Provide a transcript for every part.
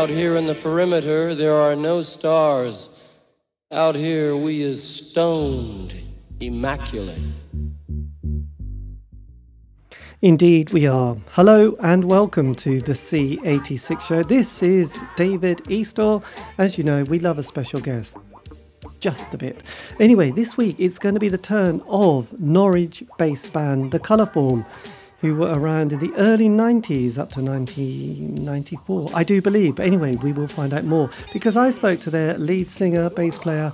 Out here in the perimeter, there are no stars. Out here, we is stoned, immaculate. Indeed, we are. Hello and welcome to the C86 show. This is David Eastaugh. As you know, we love a special guest. Just a bit. Anyway, this week it's going to be the turn of Norwich based band The Colourform, who were around in the early 90s up to 1994, I do believe. But anyway, we will find out more because I spoke to their lead singer, bass player,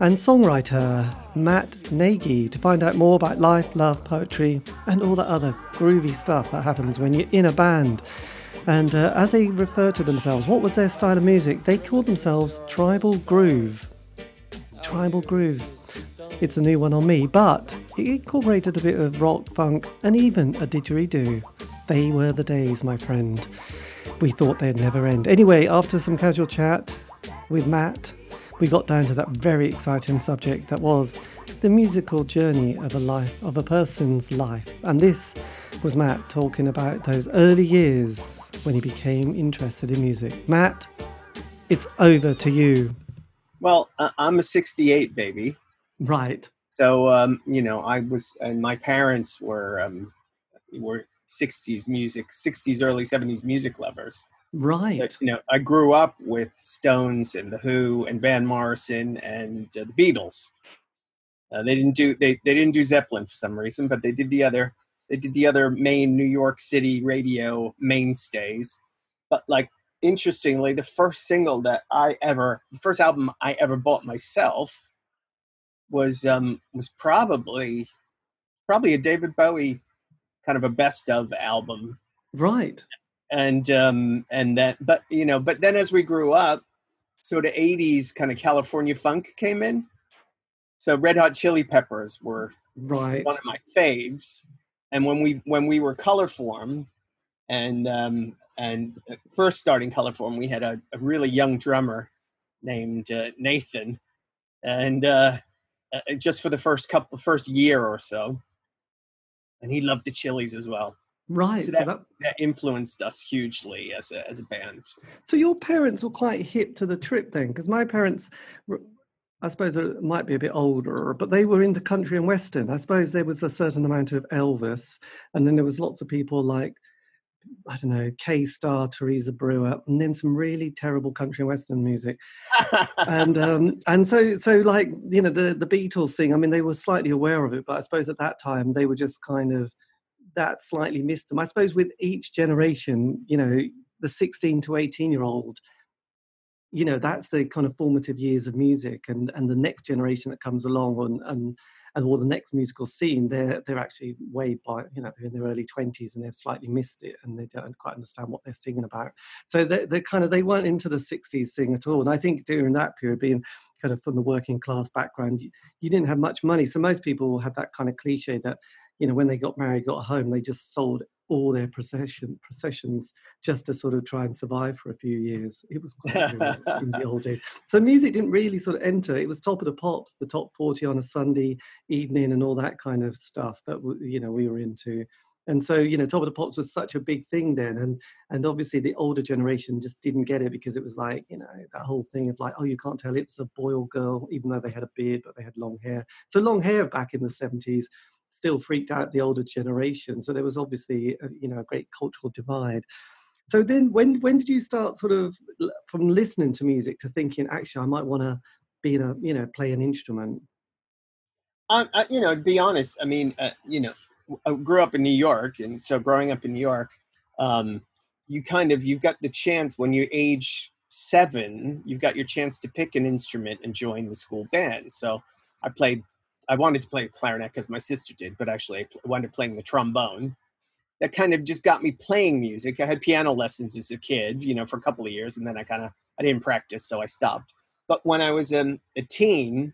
and songwriter Matt Nagy to find out more about life, love, poetry, and all the other groovy stuff that happens when you're in a band. And uh, as they refer to themselves, what was their style of music? They called themselves Tribal Groove. Tribal Groove. It's a new one on me, but it incorporated a bit of rock, funk, and even a didgeridoo. They were the days, my friend. We thought they'd never end. Anyway, after some casual chat with Matt, we got down to that very exciting subject that was the musical journey of a life, of a person's life. And this was Matt talking about those early years when he became interested in music. Matt, it's over to you. Well, I'm a 68 baby. Right. So, um, you know, I was, and my parents were, um, were 60s music, 60s, early 70s music lovers. Right. So, you know, I grew up with Stones and The Who and Van Morrison and uh, the Beatles. Uh, they didn't do they, they didn't do Zeppelin for some reason, but they did the other they did the other main New York City radio mainstays. But like interestingly, the first single that I ever the first album I ever bought myself was um was probably probably a David Bowie kind of a best of album. Right. And um and that but you know but then as we grew up so the 80s kind of california funk came in. So red hot chili peppers were right. one of my faves. And when we when we were Colourform and um and first starting Colourform we had a, a really young drummer named uh, nathan. And uh, uh just for the first couple first year or so and he loved the chilies as well Right. So that, so that, that, influenced us hugely as a, as a band. So your parents were quite hip to the trip then? Because my parents, were, I suppose they might be a bit older, but they were into country and western. I suppose there was a certain amount of Elvis, and then there was lots of people like, I don't know, Kay Starr, Teresa Brewer, and then some really terrible country and western music. and um, and so so like you know the the Beatles thing. I mean, they were slightly aware of it, but I suppose at that time they were just kind of that slightly missed them. I suppose with each generation, you know, the 16 to 18 year old, you know, that's the kind of formative years of music, and and the next generation that comes along, and and and or the next musical scene, they're they're actually way by you know they're in their early twenties and they've slightly missed it and they don't quite understand what they're singing about. So they're, they're kind of they weren't into the '60s thing at all. And I think during that period, being kind of from the working class background, you, you didn't have much money, so most people have that kind of cliche that you know, when they got married, got a home, they just sold all their procession processions just to sort of try and survive for a few years. It was quite in the old days. So music didn't really sort of enter. It was top of the pops, the top forty on a Sunday evening, and all that kind of stuff that you know we were into. And so you know, top of the pops was such a big thing then, and and obviously the older generation just didn't get it because it was like you know that whole thing of like oh you can't tell it's a boy or girl even though they had a beard but they had long hair. So long hair back in the seventies still freaked out the older generation. So there was obviously, a, you know, a great cultural divide. So then, when when did you start sort of from listening to music to thinking, actually, I might want to be in a, you know, play an instrument? Um, I, you know, to be honest, I mean, uh, you know, I grew up in New York, and so growing up in New York, um, you kind of you've got the chance when you age seven, you've got your chance to pick an instrument and join the school band. So I played I wanted to play clarinet because my sister did, but actually I wound up playing the trombone. That kind of just got me playing music. I had piano lessons as a kid, you know, for a couple of years, and then I kind of I didn't practice, so I stopped. But when I was um, a teen,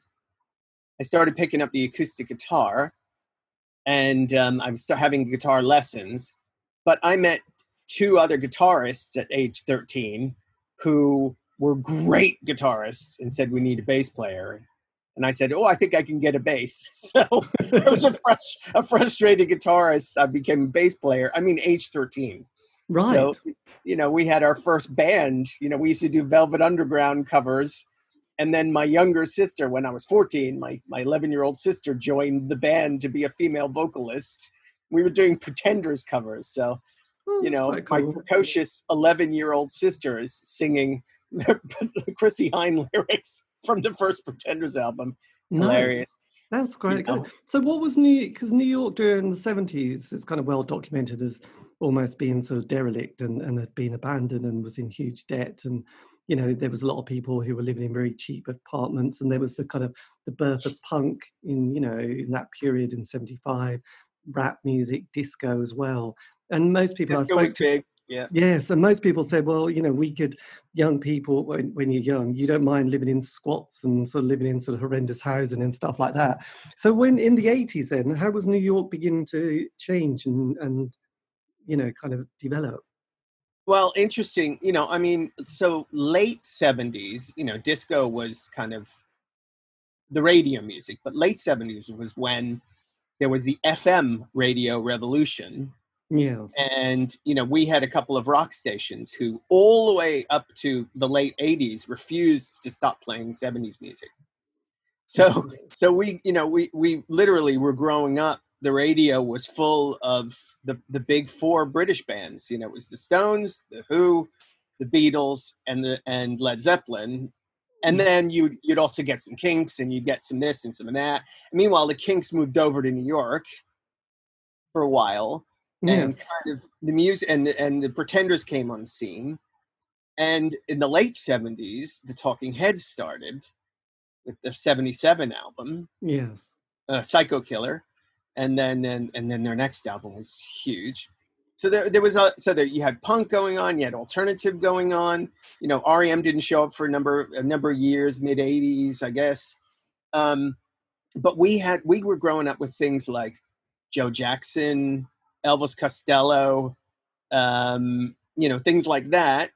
I started picking up the acoustic guitar, and um, I was start having guitar lessons. But I met two other guitarists at age 13 who were great guitarists and said we need a bass player and I said, "Oh, I think I can get a bass." So I was a, frust- a frustrated guitarist. I became a bass player. I mean, age thirteen. Right. So, you know, we had our first band. You know, we used to do Velvet Underground covers. And then my younger sister, when I was 14, my, my 11 year old sister joined the band to be a female vocalist. We were doing Pretenders covers. So, Oh, you know, quite my cool. precocious 11 year old sister is singing Chrissie Hynde lyrics from the first Pretenders album. hilarious. Nice. That's great. know. So, what was New? Because New York during the seventies is kind of well documented as almost being sort of derelict and, and had been abandoned and was in huge debt. And you know, there was a lot of people who were living in very cheap apartments, and there was the kind of the birth of punk in you know in that period in seventy five, rap music, disco as well. And most people I Disco spoke was to, big. Yeah. Yes, and most people say, well, you know, we could, young people, when, when you're young, you don't mind living in squats and sort of living in sort of horrendous housing and stuff like that. So when in the 80s then, how was New York beginning to change and, and you know, kind of develop? Well, interesting. You know, I mean, so late 70s, you know, disco was kind of the radio music, but late 70s was when there was the FM radio revolution. Yes. And, you know, we had a couple of rock stations who, all the way up to the late 80s, refused to stop playing 70s music. So, so we, you know, we, we literally were growing up the radio was full of the the big four British bands. You know, it was the Stones, the Who, the Beatles, and the and Led Zeppelin. And mm. then you'd you'd also get some Kinks, and you'd get some this and some of that. meanwhile, the Kinks moved over to New York for a while, and Yes. kind of the music and the- and the Pretenders came on the scene. And in the late '70s, the Talking Heads started with the '77 album, Yes. uh, Psycho Killer, and then and, and then their next album was huge. So there there was a so there you had punk going on, you had alternative going on. You know, REM didn't show up for a number a number of years, mid '80s, I guess. Um, but we had we were growing up with things like Joe Jackson, Elvis Costello, um, you know, things like that.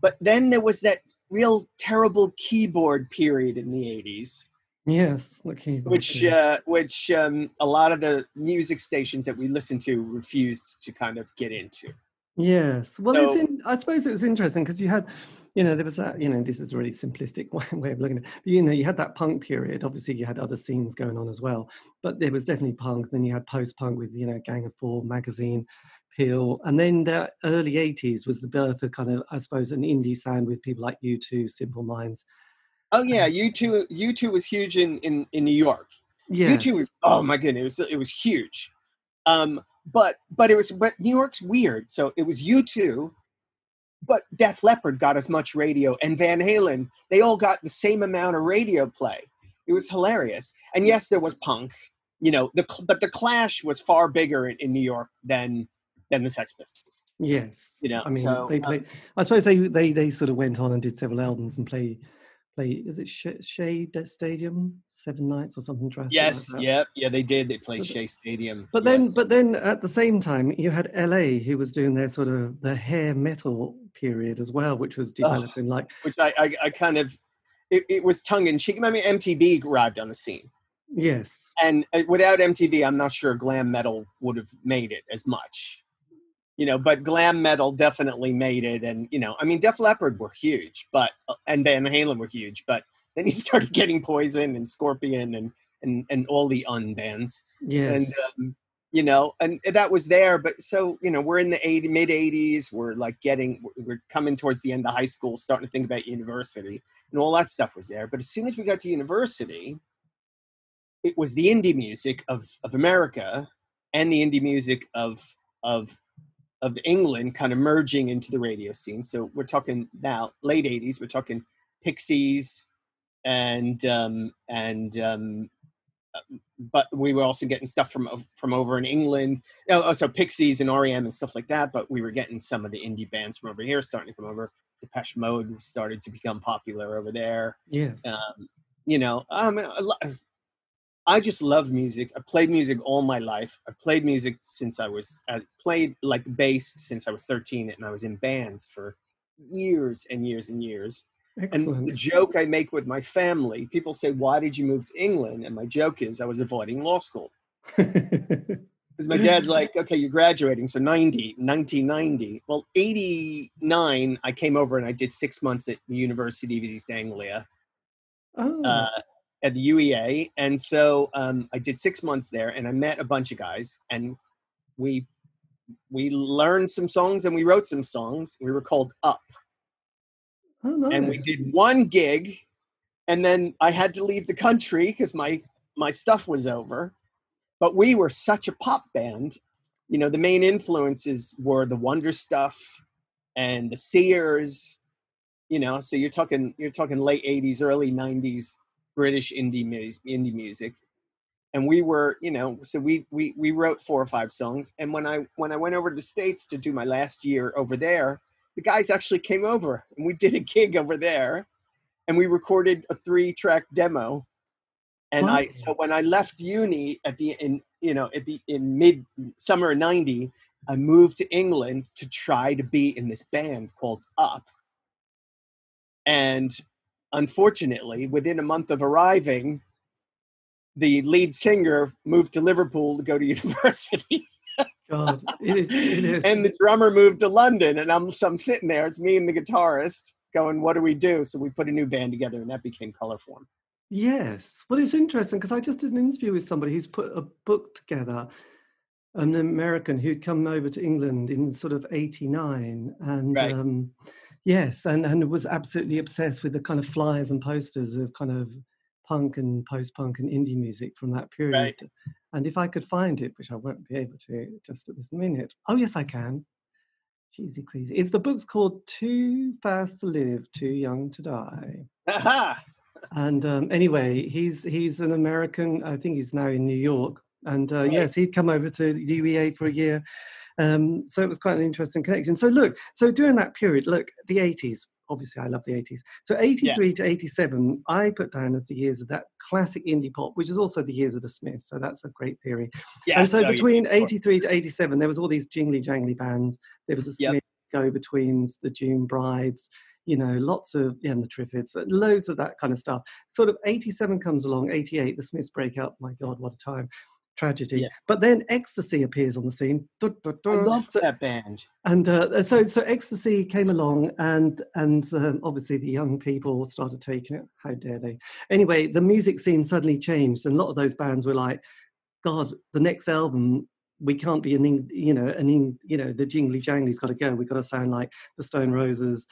But then there was that real terrible keyboard period in the '80s Yes. The keyboard, which uh, which um, a lot of the music stations that we listened to refused to kind of get into. Yes. Well, it's in, I suppose it was interesting because you had, you know, there was that, you know, this is a really simplistic way- of looking at it. But, you know, you had that punk period. Obviously, you had other scenes going on as well, but there was definitely punk. Then you had post punk with, you know, Gang of Four magazine, Peel. And then the early 80s was the birth of kind of, I suppose, an indie sound with people like U2, Simple Minds. Oh yeah, U two U two was huge in in, in New York. Yes. U two was oh my goodness, it was it was huge. Um, but but it was but New York's weird. So it was U two, but Def Leppard got as much radio, and Van Halen they all got the same amount of radio play. It was hilarious. And yes, there was punk. You know the but the Clash was far bigger in, in New York than than the Sex Pistols. Yes. You know, I mean, so, they um, I suppose they, they, they sort of went on and did several albums and play, play, is it Sh- Shea Stadium? Seven Nights or something drastic? Yes, that? yeah, yeah, they did. They played So Shea Stadium. But then, but then at the same time, you had LA who was doing their sort of the hair metal period as well, which was developing like which I, I, I kind of, it, it was tongue in cheek. I mean, MTV arrived on the scene, yes, and uh, without MTV, I'm not sure glam metal would have made it as much, you know. But glam metal definitely made it, and you know, I mean, Def Leppard were huge, but uh, and Van Halen were huge, but then you started getting Poison and Scorpion and and and all the unbands. yes, and um, you know and that was there but so you know we're in the 80 mid 80s we're like getting we're coming towards the end of high school starting to think about university and all that stuff was there but as soon as we got to university it was the indie music of of america and the indie music of of of england kind of merging into the radio scene so we're talking now late 80s we're talking pixies and um and um but we were also getting stuff from from over in England. Oh, oh, so Pixies and REM and stuff like that. But we were getting some of the indie bands from over here starting to come over. Depeche Mode started to become popular over there. Yeah, Um, you know, um, I just love music. I played music all my life. I played music since I was I played like bass since I was 13, and I was in bands for years and years and years. Excellent. And the joke I make with my family, people say, "Why did you move to England?" And my joke is, I was avoiding law school because because my dad's like, okay, you're graduating, so 90, 1990. Well, 89, I came over and I did six months at the University of East Anglia Oh, uh, at the UEA, and so um, I did six months there, and I met a bunch of guys, and we we learned some songs and we wrote some songs. We were called Up, oh, nice. and we did one gig, and then I had to leave the country because my my stuff was over. But we were such a pop band. You know, the main influences were the Wonder Stuff and the Sears. You know, so you're talking you're talking late '80s, early '90s British indie music, indie music. And we were, you know, so we we we wrote four or five songs. And when I when I went over to the states to do my last year over there, the guys actually came over and we did a gig over there and we recorded a three track demo and i so when i left uni at the in you know at the in mid summer 90 i moved to england to try to be in this band called up and unfortunately within a month of arriving the lead singer moved to liverpool to go to university God, it is. It is. and the drummer moved to London, and I'm so I'm sitting there. It's me and the guitarist going, "What do we do?" So we put a new band together, and that became Colorform. Yes. Well, it's interesting because I just did an interview with somebody who's put a book together, an American who'd come over to England in sort of 89. And Right. um, yes, and, and was absolutely obsessed with the kind of flyers and posters of kind of punk and post punk and indie music from that period. Right. And if I could find it, which I won't be able to just at this minute. Oh, yes, I can. Cheesy crazy. It's the book's called Too Fast to Live, Too Young to Die. Aha! And um, anyway, he's he's an American. I think he's now in New York. And uh, Right. yes, he'd come over to the UEA for a year. Um, so it was quite an interesting connection. So look, so during that period, look, the 80s. Obviously, I love the 80s. So 83 to 87, I put down as the years of that classic indie pop, which is also the years of the Smiths. So that's a great theory. Yeah. and so yeah, between 83 to 87, there was all these jingly jangly bands. There was the Yep. Go-betweens, the June Brides, you know, lots of yeah, and the Triffids, uh, loads of that kind of stuff. Sort of 87 comes along, 88, the Smiths break up. My God, what a time. Tragedy. Yeah. But then Ecstasy appears on the scene. Du- du- I du. love So- that band. and uh, so so ecstasy came along and and um, obviously the young people started taking it how dare they anyway the music scene suddenly changed and a lot of those bands were like god the next album we can't be an you know an you know the jingly jangly's got to go we've got to sound like the stone roses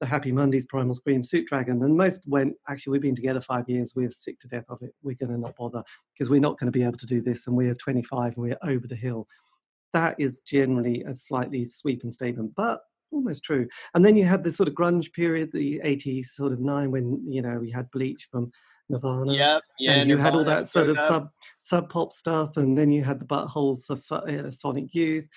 the happy mondays primal scream soup dragon and most went actually we've been together five years we're sick to death of it we're going to not bother because we're not going to be able to do this and we're 25 and we're over the hill that is generally a slightly sweeping statement, but almost true. And then you had this sort of grunge period, the 80s, sort of nine, when you know we had Bleach from Nirvana. Yep. Yeah. and you had all that sort of sub sub pop stuff, and then you had the buttholes, of uh, Sonic Youth.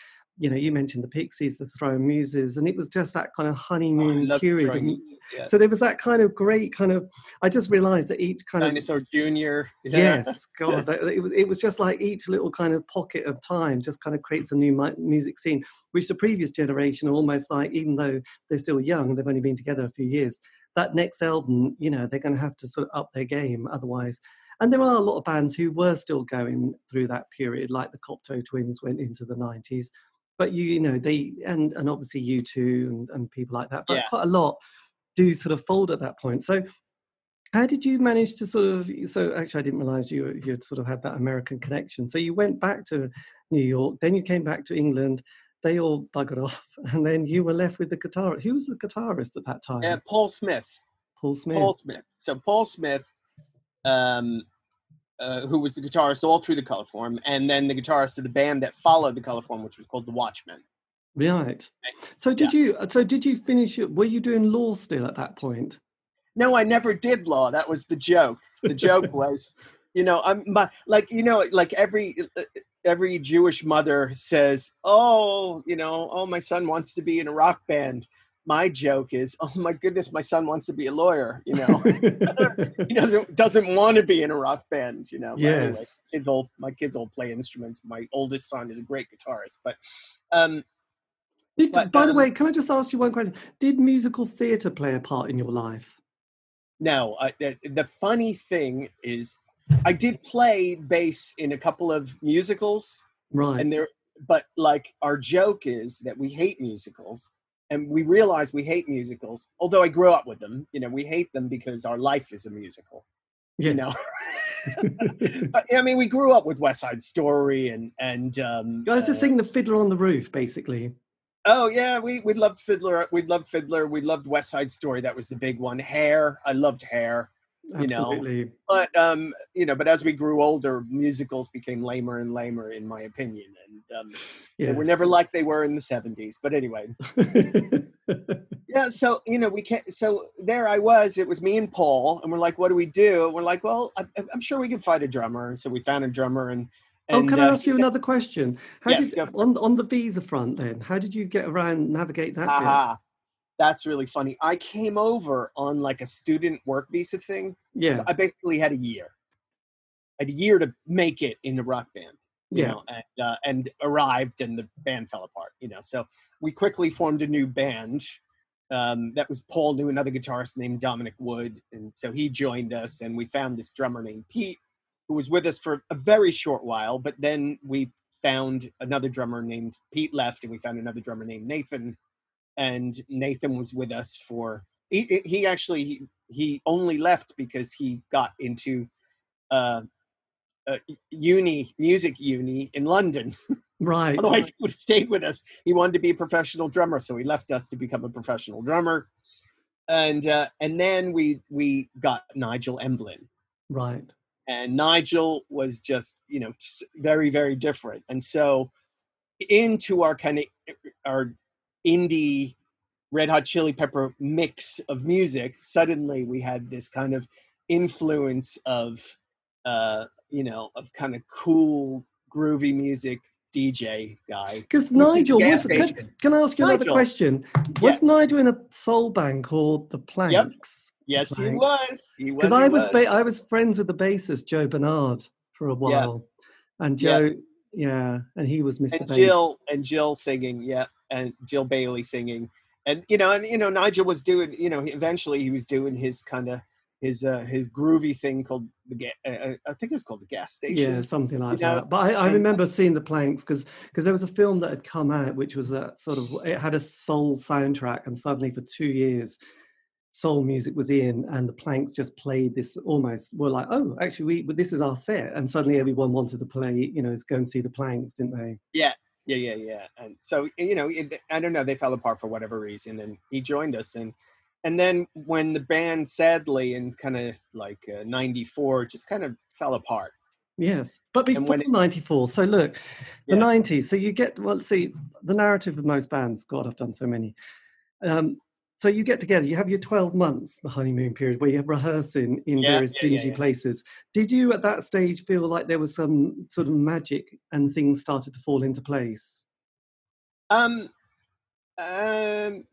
You know, you mentioned the Pixies, the Throwing Muses, and it was just that kind of Oh, honeymoon love period. Yeah. so there was that kind of great kind of. I just realised that each kind of Dinosaur Junior. Yeah. Yes, God, that, it, was, it was just like each little kind of pocket of time just kind of creates a new music scene, which the previous generation are almost like, even though they're still young, they've only been together a few years. That next album, you know, they're going to have to sort of up their game otherwise. And there are a lot of bands who were still going through that period, like the Cocteau Twins went into the 90s. But you, you know, they, and, and obviously U two and, and people like that, but Yeah. quite a lot do sort of fold at that point. So how did you manage to sort of? So actually, I didn't realize you you had sort of had that American connection. So you went back to New York, then you came back to England. They all buggered off, and then you were left with the guitarist. Who was the guitarist at that time? Yeah, Paul Smith. Paul Smith. Paul Smith. So Paul Smith, um, uh, who was the guitarist all through the color form, and then the guitarist of the band that followed the color form, which was called the Watchmen. Right. So did you? So did you finish? Were you doing law still at that point? No, I never did law. That was the joke. The joke was, you know, I'm my, like, you know, like every uh, every Jewish mother says, "Oh, you know, oh, my son wants to be in a rock band." My joke is, "Oh my goodness, my son wants to be a lawyer." You know, he doesn't doesn't want to be in a rock band. You know. Yes. kids all my kids all play instruments. My oldest son is a great guitarist, but um, but, by the um, way, can I just ask you one question? Did musical theatre play a part in your life? No, I, the, the funny thing is, I did play bass in a couple of musicals, Right. and there but like our joke is that we hate musicals and we realize we hate musicals although i grew up with them you know we hate them because our life is a musical yes. you know but i mean we grew up with west side story and and um I was just uh, singing the Fiddler on the Roof, basically. oh yeah we we loved fiddler we loved fiddler we loved west side story that was the big one hair i loved hair You know, but um you know but as we grew older musicals became lamer and lamer in my opinion and um they were never like they were in the 70s but anyway yeah so you know we can't so there i was it was me and paul and we're like what do we do and we're like well I, i'm sure we can find a drummer and so we found a drummer and, oh, can I uh, ask you said, another question? How Yes, did on on the visa front then? How did you get around navigate that? bit? That's really funny. I came over on like a student work visa thing. Yeah, So I basically had a year. I had a year to make it in the rock band. You yeah, know, and uh, and arrived and the band fell apart, you know. So we quickly formed a new band. Um, that was Paul knew another guitarist named Dominic Wood, and so he joined us, and we found this drummer named Pete, who was with us for a very short while. But then we found another drummer named Pete left, and we found another drummer named Nathan, and Nathan was with us for. He, he actually he, he only left because he got into uh, uh, uni music uni in London. right. Otherwise, he would have stayed with us. He wanted to be a professional drummer, so he left us to become a professional drummer. And uh, and then we we got Nigel Emblin, Right. and Nigel was just you know very very different. And so into our kind of our indie Red Hot Chili Pepper mix of music, suddenly we had this kind of influence of uh, you know of kind of cool groovy music DJ guy. Because Nigel was. Can, can I ask you another question? Was Nigel in a soul band called the Planks? Yes, he Thanks. was. He was. Because I was ba- I was friends with the bassist Joe Bernard for a while, and Joe, yeah, and he was Mr. and. Jill and Jill singing, yeah, and Jill Bailey singing, and you know, and you know, Nigel was doing, you know, eventually he was doing his kind of his uh his groovy thing called the ga- uh, uh, I think it's called the gas station. Yeah, something like know, that. But I, I remember seeing the planks because because there was a film that had come out which was that sort of it had a soul soundtrack, and suddenly for two years, soul music was in, and the planks just played this almost were like, oh, actually, we but this is our set, and suddenly everyone wanted to play, you know, go and see the planks, didn't they? Yeah, yeah, yeah, yeah. And so you know, it, I don't know, they fell apart for whatever reason, and he joined us, and and then when the band sadly in kind of like uh, '94 just kind of fell apart. Yes, but before it- '94. So look, the Yeah. '90s. So you get well. See, the narrative of most bands. God, I've done so many. Um, so you get together. You have your 12 months, the honeymoon period, where you're rehearsing in Yeah, various yeah, dingy yeah. places. Did you, at that stage, feel like there was some sort of magic and things started to fall into place? Um, um,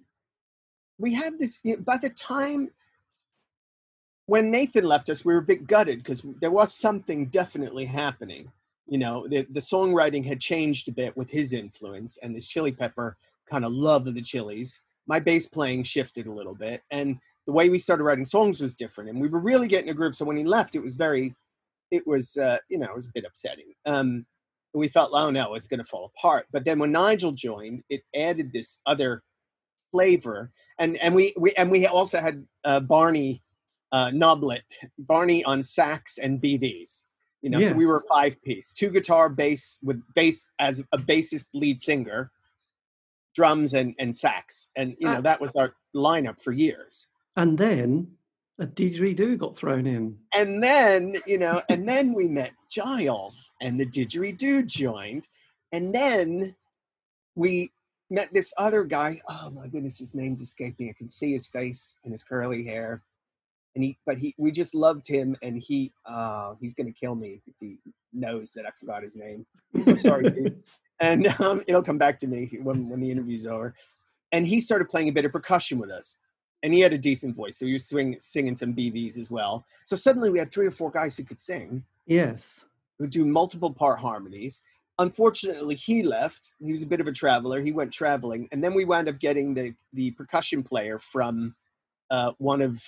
we had this y- by the time when Nathan left us, we were a bit gutted because there was something definitely happening. You know, the the songwriting had changed a bit with his influence and this Chili Pepper kind of love of the Chili's. My bass playing shifted a little bit, and the way we started writing songs was different. And we were really getting a group. So when he left, it was very, it was uh, you know, it was a bit upsetting. Um, we felt, oh no, it's going to fall apart. But then when Nigel joined, it added this other flavor, and and we we and we also had uh, Barney uh, Noblet, Barney on sax and BVs. You know, so we were five piece, two guitar, bass with bass as a bassist lead singer, drums and and sax, and you know Ah. that was our lineup for years. And then a didgeridoo got thrown in. and then you know and then we met giles and the didgeridoo joined and then we met this other guy oh my goodness his name's escaping i can see his face and his curly hair and he but he we just loved him and he uh he's gonna kill me if he knows that i forgot his name I'm so sorry dude. and um, it'll come back to me when when the interview's over. And he started playing a bit of percussion with us. And he had a decent voice so he was swing, singing some bvs as well. So suddenly we had three or four guys who could sing. Yes. who do multiple part harmonies. Unfortunately he left. He was a bit of a traveler. He went traveling. And then we wound up getting the the percussion player from uh, one of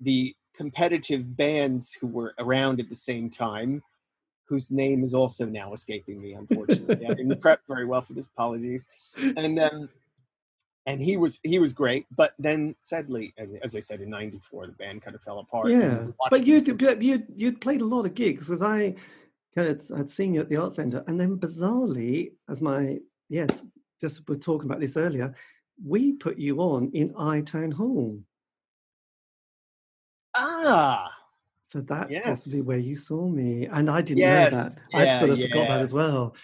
the competitive bands who were around at the same time whose name is also now escaping me, unfortunately. I didn't prep very well for this. Apologies. And um, and he was he was great, but then sadly, as I said, in '94, the band kind of fell apart. Yeah, but you you you'd played a lot of gigs because I had I'd seen you at the art center, and then bizarrely, as my yes, just was talking about this earlier, we put you on in I Town Hall. Ah, so that's yes. possibly where you saw me, and I didn't yes. know that. I'd sort of yeah. forgot that as well.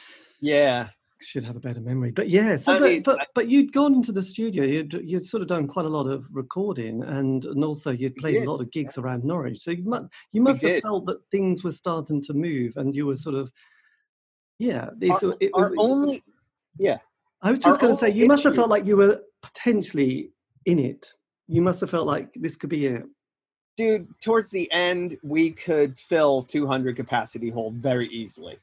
Yeah, should have a better memory. But yeah, so but, mean, but, but you'd gone into the studio. You'd you'd sort of done quite a lot of recording, and and also you'd played a lot of gigs around Norwich. So you must you must we have did. felt that things were starting to move, and you were sort of yeah. Our, it, our it, only yeah. I was just going to say you must have felt like you were potentially in it. You must have felt like this could be it dude, towards the end, we could fill 200 capacity hold very easily.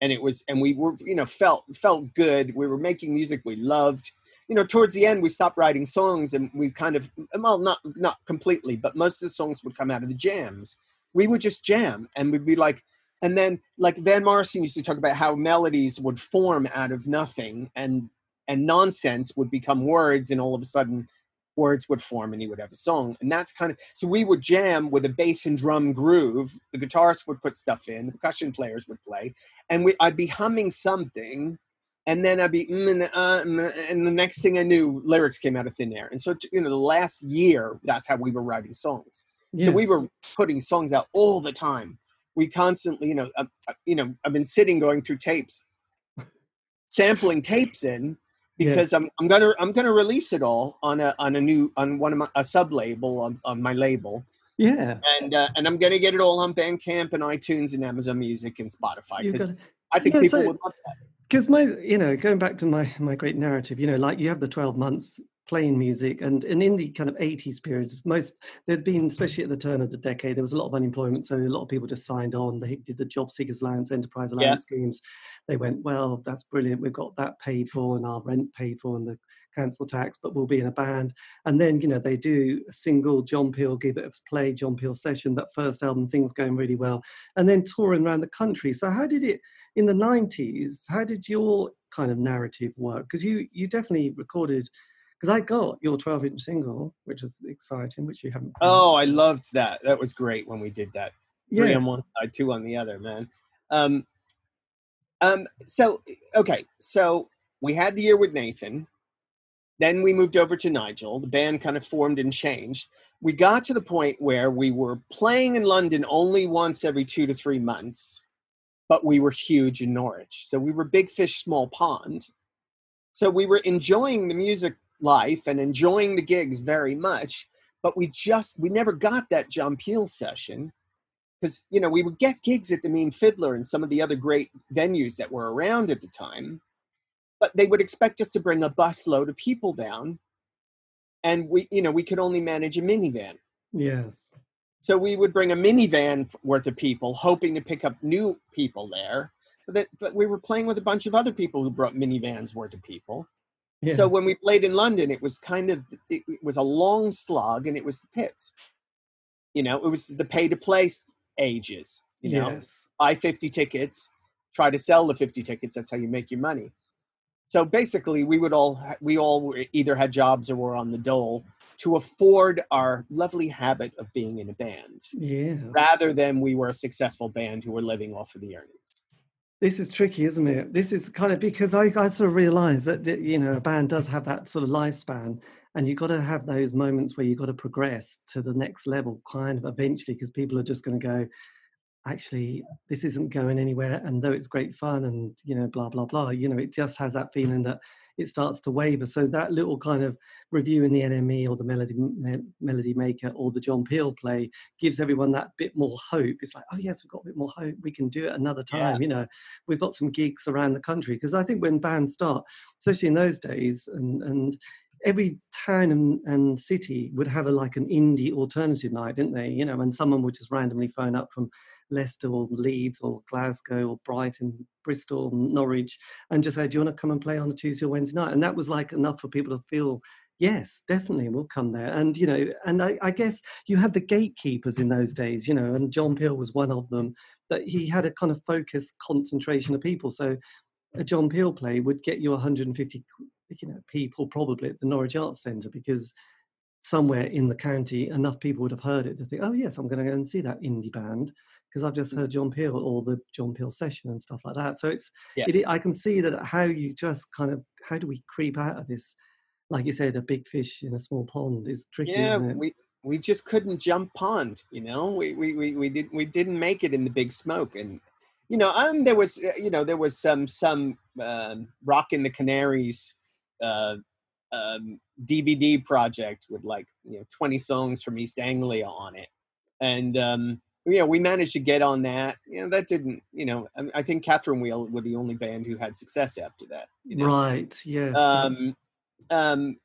And it was, and we were, you know, felt felt good. We were making music we loved. You know, towards the end, we stopped writing songs, and we kind of, well, not not completely, but most of the songs would come out of the jams. We would just jam, and we'd be like, and then like Van Morrison used to talk about how melodies would form out of nothing, and and nonsense would become words, and all of a sudden words would form and he would have a song. And that's kind of so we would jam with a bass and drum groove. The guitarist would put stuff in, the percussion players would play, and we, I'd be humming something, and then I'd be mm, and, uh, mm, and the next thing I knew, lyrics came out of thin air. And so you know, the last year, that's how we were writing songs. Yes. So we were putting songs out all the time. We constantly, you know, uh, uh you know, I've been sitting going through tapes, sampling tapes in because I'm I'm gonna I'm gonna release it all on a on a new on one of my a sub label on, on my label. Yeah. And uh, and I'm gonna get it all on Bandcamp and iTunes and Amazon Music and Spotify because I think yeah, people so, would love that. Because my you know going back to my my great narrative, you know, like you have the 12 months playing music and, and in the kind of 80s periods most there'd been especially at the turn of the decade there was a lot of unemployment so a lot of people just signed on. They did the job seekers allowance enterprise allowance yeah. schemes. They went well that's brilliant. We've got that paid for and our rent paid for and the council tax but we'll be in a band. And then you know they do a single john peel give it a play john peel session that first album things going really well and then touring around the country. So how did it in the 90s how did your kind of narrative work? Because you you definitely recorded because I got your 12 inch single, which was exciting, which you haven't. Oh, I loved that. That was great when we did that. Yeah. Three on one side, two on the other, man. Um, um, so, okay, so we had the year with Nathan. Then we moved over to Nigel. The band kind of formed and changed. We got to the point where we were playing in London only once every two to three months, but we were huge in Norwich. So we were big fish, small pond. So we were enjoying the music life and enjoying the gigs very much but we just we never got that john peel session because you know we would get gigs at the mean fiddler and some of the other great venues that were around at the time but they would expect us to bring a busload of people down and we you know we could only manage a minivan. Yes. So we would bring a minivan worth of people hoping to pick up new people there but, that, but we were playing with a bunch of other people who brought minivans worth of people yeah. So when we played in London, it was kind of it, was a long slog, and it was the pits. You know, it was the pay to play ages. You know, yes. buy fifty tickets, try to sell the fifty tickets. That's how you make your money. So basically, we would all we all either had jobs or were on the dole to afford our lovely habit of being in a band. Yeah. Rather than we were a successful band who were living off of the earnings. This is tricky, isn't it? This is kind of because I, I sort of realize that you know a band does have that sort of lifespan, and you've got to have those moments where you've got to progress to the next level, kind of eventually, because people are just going to go, actually, this isn't going anywhere. And though it's great fun, and you know, blah blah blah, you know, it just has that feeling that it starts to waver. So that little kind of review in the NME or the Melody Me- Melody Maker or the John Peel play gives everyone that bit more hope. It's like, oh yes, we've got a bit more hope. We can do it another time. Yeah. You know, we've got some gigs around the country because I think when bands start, especially in those days, and and every town and, and, city would have a like an indie alternative night, didn't they? You know, and someone would just randomly phone up from Leicester or Leeds or Glasgow or Brighton, Bristol, Norwich, and just say, "Do you want to come and play on a Tuesday or Wednesday night?" And that was like enough for people to feel, Yes, definitely, we'll come there. And you know, and I, I, guess you had the gatekeepers in those days, you know, and John Peel was one of them. That he had a kind of focused concentration of people. So a John Peel play would get you 150, you know, people probably at the Norwich Arts Centre because somewhere in the county enough people would have heard it to think, oh yes, I'm going to go and see that indie band because I've just heard John Peel or the John Peel session and stuff like that. So it's, yeah. it, I can see that how you just kind of how do we creep out of this like you said, a big fish in a small pond is tricky. Yeah, we we just couldn't jump pond. You know, we we we, we didn't we didn't make it in the big smoke, and you know, um, there was uh, you know there was some some um, Rock in the Canaries uh, um, DVD project with like you know 20 songs from East Anglia on it, and um, you know we managed to get on that. You know that didn't you know I, I think Catherine Wheel were the only band who had success after that. You know? Right. Yes. Um, um,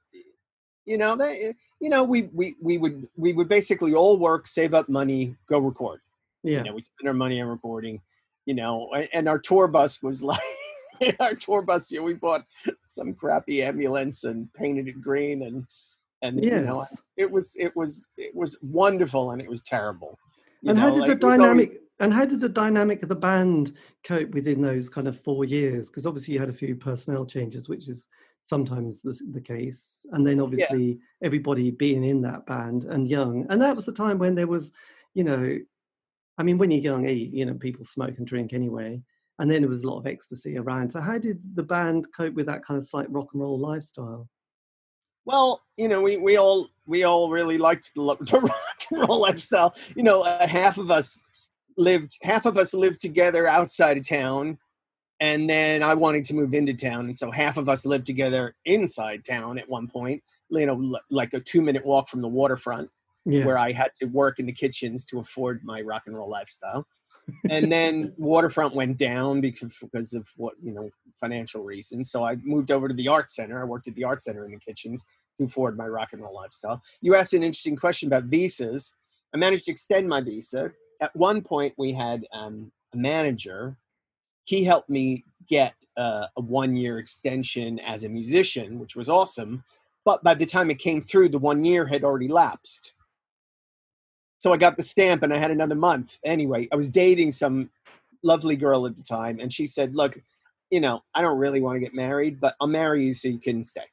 you know, that eh, you know, we we we would we would basically all work, save up money, go record. Yeah, you know, we spend our money on recording. You know, and our tour bus was like our tour bus. You know, we bought some crappy ambulance and painted it green, and and yes. you know, it was it was it was wonderful, and it was terrible. And know, how did like, the dynamic? Always, and how did the dynamic of the band cope within those kind of four years? Because obviously you had a few personnel changes, which is sometimes the, the case and then obviously yeah. everybody being in that band and young and that was the time when there was you know i mean when you're young eh, you know people smoke and drink anyway and then there was a lot of ecstasy around so how did the band cope with that kind of slight rock and roll lifestyle well you know we, we all we all really liked the, the rock and roll lifestyle you know uh, half of us lived half of us lived together outside of town and then I wanted to move into town, and so half of us lived together inside town at one point. You know, like a two-minute walk from the waterfront, yeah. where I had to work in the kitchens to afford my rock and roll lifestyle. And then waterfront went down because because of what you know financial reasons. So I moved over to the art center. I worked at the art center in the kitchens to afford my rock and roll lifestyle. You asked an interesting question about visas. I managed to extend my visa. At one point, we had um, a manager he helped me get uh, a one year extension as a musician, which was awesome. But by the time it came through, the one year had already lapsed. So I got the stamp and I had another month. Anyway, I was dating some lovely girl at the time, and she said, Look, you know, I don't really want to get married, but I'll marry you so you can stay.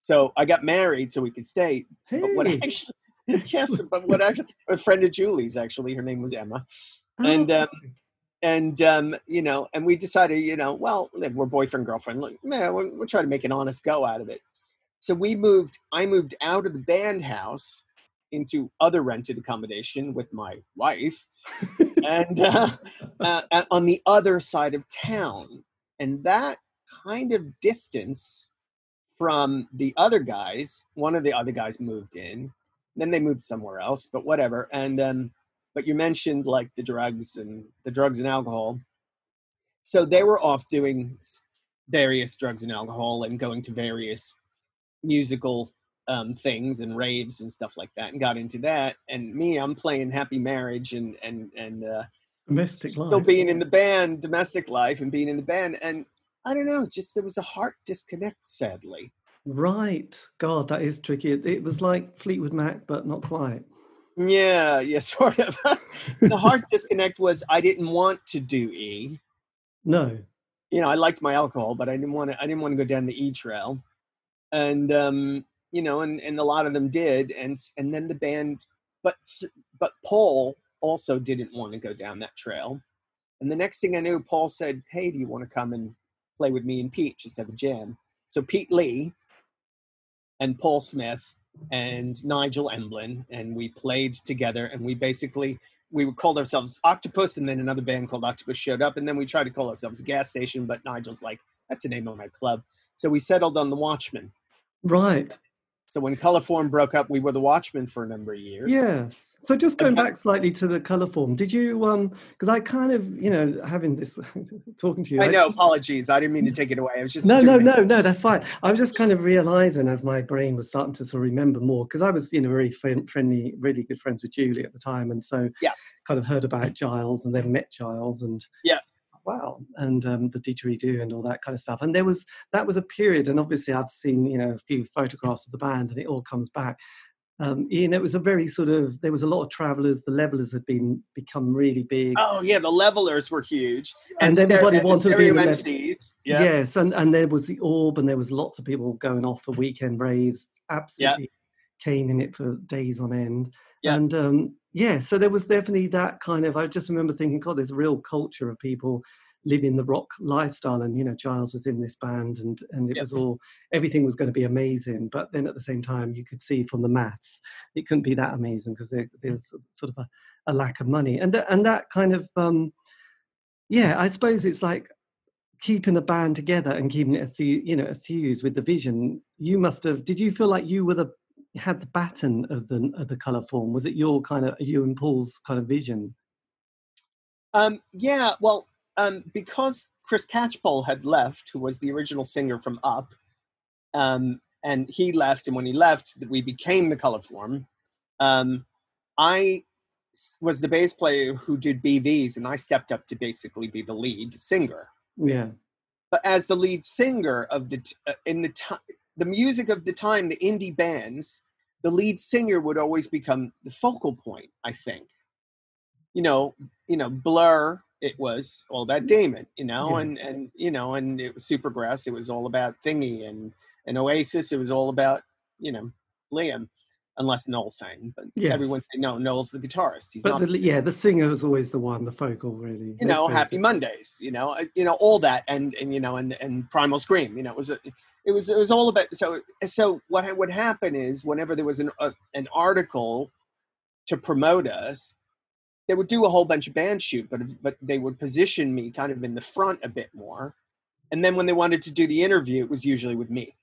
So I got married so we could stay. Hey. But what actually, yes, but what actually, a friend of Julie's, actually, her name was Emma. Oh. And um, and um, you know, and we decided, you know, well, we're boyfriend girlfriend. Look, man, we'll, we'll, try to make an honest go out of it. So we moved. I moved out of the band house into other rented accommodation with my wife, and uh, uh, on the other side of town. And that kind of distance from the other guys. One of the other guys moved in. Then they moved somewhere else, but whatever. And um, but you mentioned like the drugs and the drugs and alcohol. So they were off doing various drugs and alcohol and going to various musical um, things and raves and stuff like that, and got into that. And me, I'm playing Happy Marriage and and and uh, domestic life. Still being in the band, domestic life, and being in the band, and I don't know, just there was a heart disconnect, sadly. Right, God, that is tricky. It was like Fleetwood Mac, but not quite. Yeah, yeah, sort of. the heart disconnect was I didn't want to do E. No. You know, I liked my alcohol, but I didn't want to. I didn't want to go down the E trail, and um, you know, and and a lot of them did, and and then the band, but but Paul also didn't want to go down that trail, and the next thing I knew, Paul said, "Hey, do you want to come and play with me and Pete? Just have a jam." So Pete Lee and Paul Smith and Nigel Emblin, and we played together. And we basically we called ourselves Octopus, and then another band called Octopus showed up, and then we tried to call ourselves a gas station, but Nigel's like, "That's the name of my club." So we settled on the Watchmen. Right. So when Colorform broke up, we were the Watchmen for a number of years. Yes. So just going back slightly to the Colorform, did you um because I kind of, you know, having this talking to you. I, I know, apologies. I didn't mean to take it away. I was just No, no, no, no, that's fine. I was just kind of realizing as my brain was starting to sort of remember more because I was, you know, very friendly, really good friends with Julie at the time and so yeah. kind of heard about Giles and then met Giles and Yeah. Wow, and um, the didgeridoo and all that kind of stuff. And there was that was a period, and obviously I've seen you know a few photographs of the band, and it all comes back. Um, Ian, it was a very sort of there was a lot of travelers. The Levellers had been become really big. Oh yeah, the Levellers were huge, and, and everybody stereo, wanted to be in the MCs. Yeah. Yes, and and there was the orb, and there was lots of people going off for weekend raves. Absolutely came in it for days on end. Yeah. And um, yeah, so there was definitely that kind of. I just remember thinking, God, there's a real culture of people living the rock lifestyle. And you know, Giles was in this band, and and it Yep. was all everything was going to be amazing. But then at the same time, you could see from the maths, it couldn't be that amazing because there, there's sort of a, a lack of money, and that and that kind of. Um, yeah, I suppose it's like keeping a band together and keeping it, you know, enthused with the vision. You must have. Did you feel like you were the had the baton of the of the color form? Was it your kind of you and Paul's kind of vision? Um, yeah, well, um, because Chris Catchpole had left, who was the original singer from Up, um, and he left, and when he left, we became the color form. Um, I was the bass player who did BVs, and I stepped up to basically be the lead singer. Yeah, But as the lead singer of the t- uh, in the time, the music of the time, the indie bands, the lead singer would always become the focal point. I think. You know, you know, Blur. It was all about Damon, you know, Yeah. and and you know, and it was Supergrass. It was all about Thingy, and and Oasis. It was all about you know Liam, unless Noel sang. But Yes. everyone say no. Noel's the guitarist. He's but not. the, the yeah, the singer was always the one, the focal, really. you know happy it. mondays you know uh, you know all that and and you know and and primal scream you know it was a, it was it was all about so so what would happen is whenever there was an a, an article to promote us they would do a whole bunch of band shoot but but they would position me kind of in the front a bit more. And then when they wanted to do the interview it was usually with me.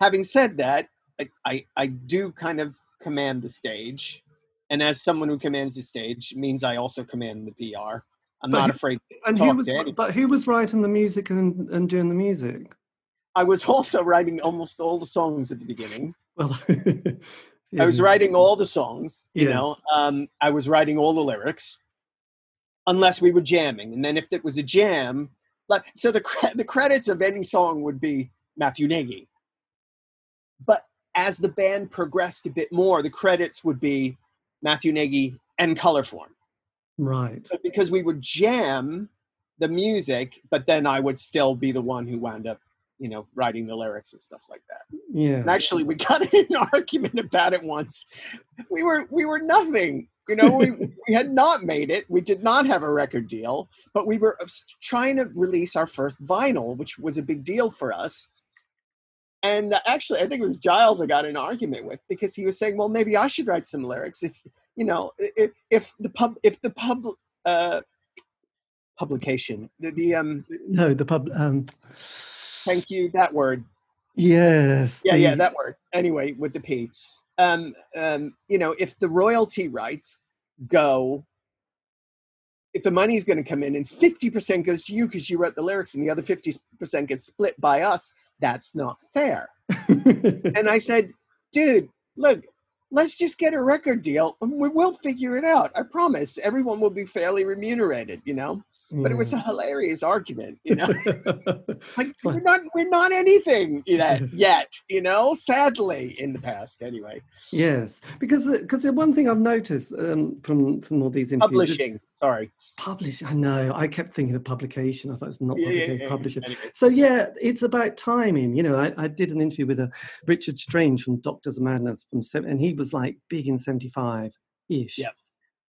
Having said that i i, I do kind of command the stage. And as someone who commands the stage means i also command the pr i'm But not who- afraid And who was, but who was writing the music and, and doing the music? I was also writing almost all the songs at the beginning Well, I was writing all the songs, you know. Um, I was writing all the lyrics, unless we were jamming. And then if it was a jam, like so, the cre- the credits of any song would be Matthew Nagy. But as the band progressed a bit more, the credits would be Matthew Nagy and Colorform. right. So because we would jam the music, but then I would still be the one who wound up, you know, writing the lyrics and stuff like that. Yeah. And actually, we got in an argument about it once. We were we were nothing. You know, we, we had not made it. We did not have a record deal, but we were trying to release our first vinyl, which was a big deal for us. And uh, actually, I think it was Giles I got in an argument with because he was saying, "Well, maybe I should write some lyrics if you know if, if the pub if the pub uh, publication the, the um no, the pub. Um, thank you that word. Yes. yeah yeah that word. Anyway with the p. Um um you know if the royalty rights go if the money's going to come in and 50% goes to you because you wrote the lyrics and the other 50% gets split by us that's not fair. And i said dude look let's just get a record deal and we will figure it out. I promise. Everyone will be fairly remunerated you know but it was a hilarious argument you know like we're not we're not anything you know yet you know sadly in the past anyway yes, because because the one thing I've noticed um, from from all these interviews, is publishing sorry publish. I know. I kept thinking of publication. I thought it's not yeah, yeah, yeah, publishing. anyway. So yeah, it's about timing. You know, I, I did an interview with a Richard Strange from Doctors of Madness from seven, and he was like big in seventy five ish. Yep.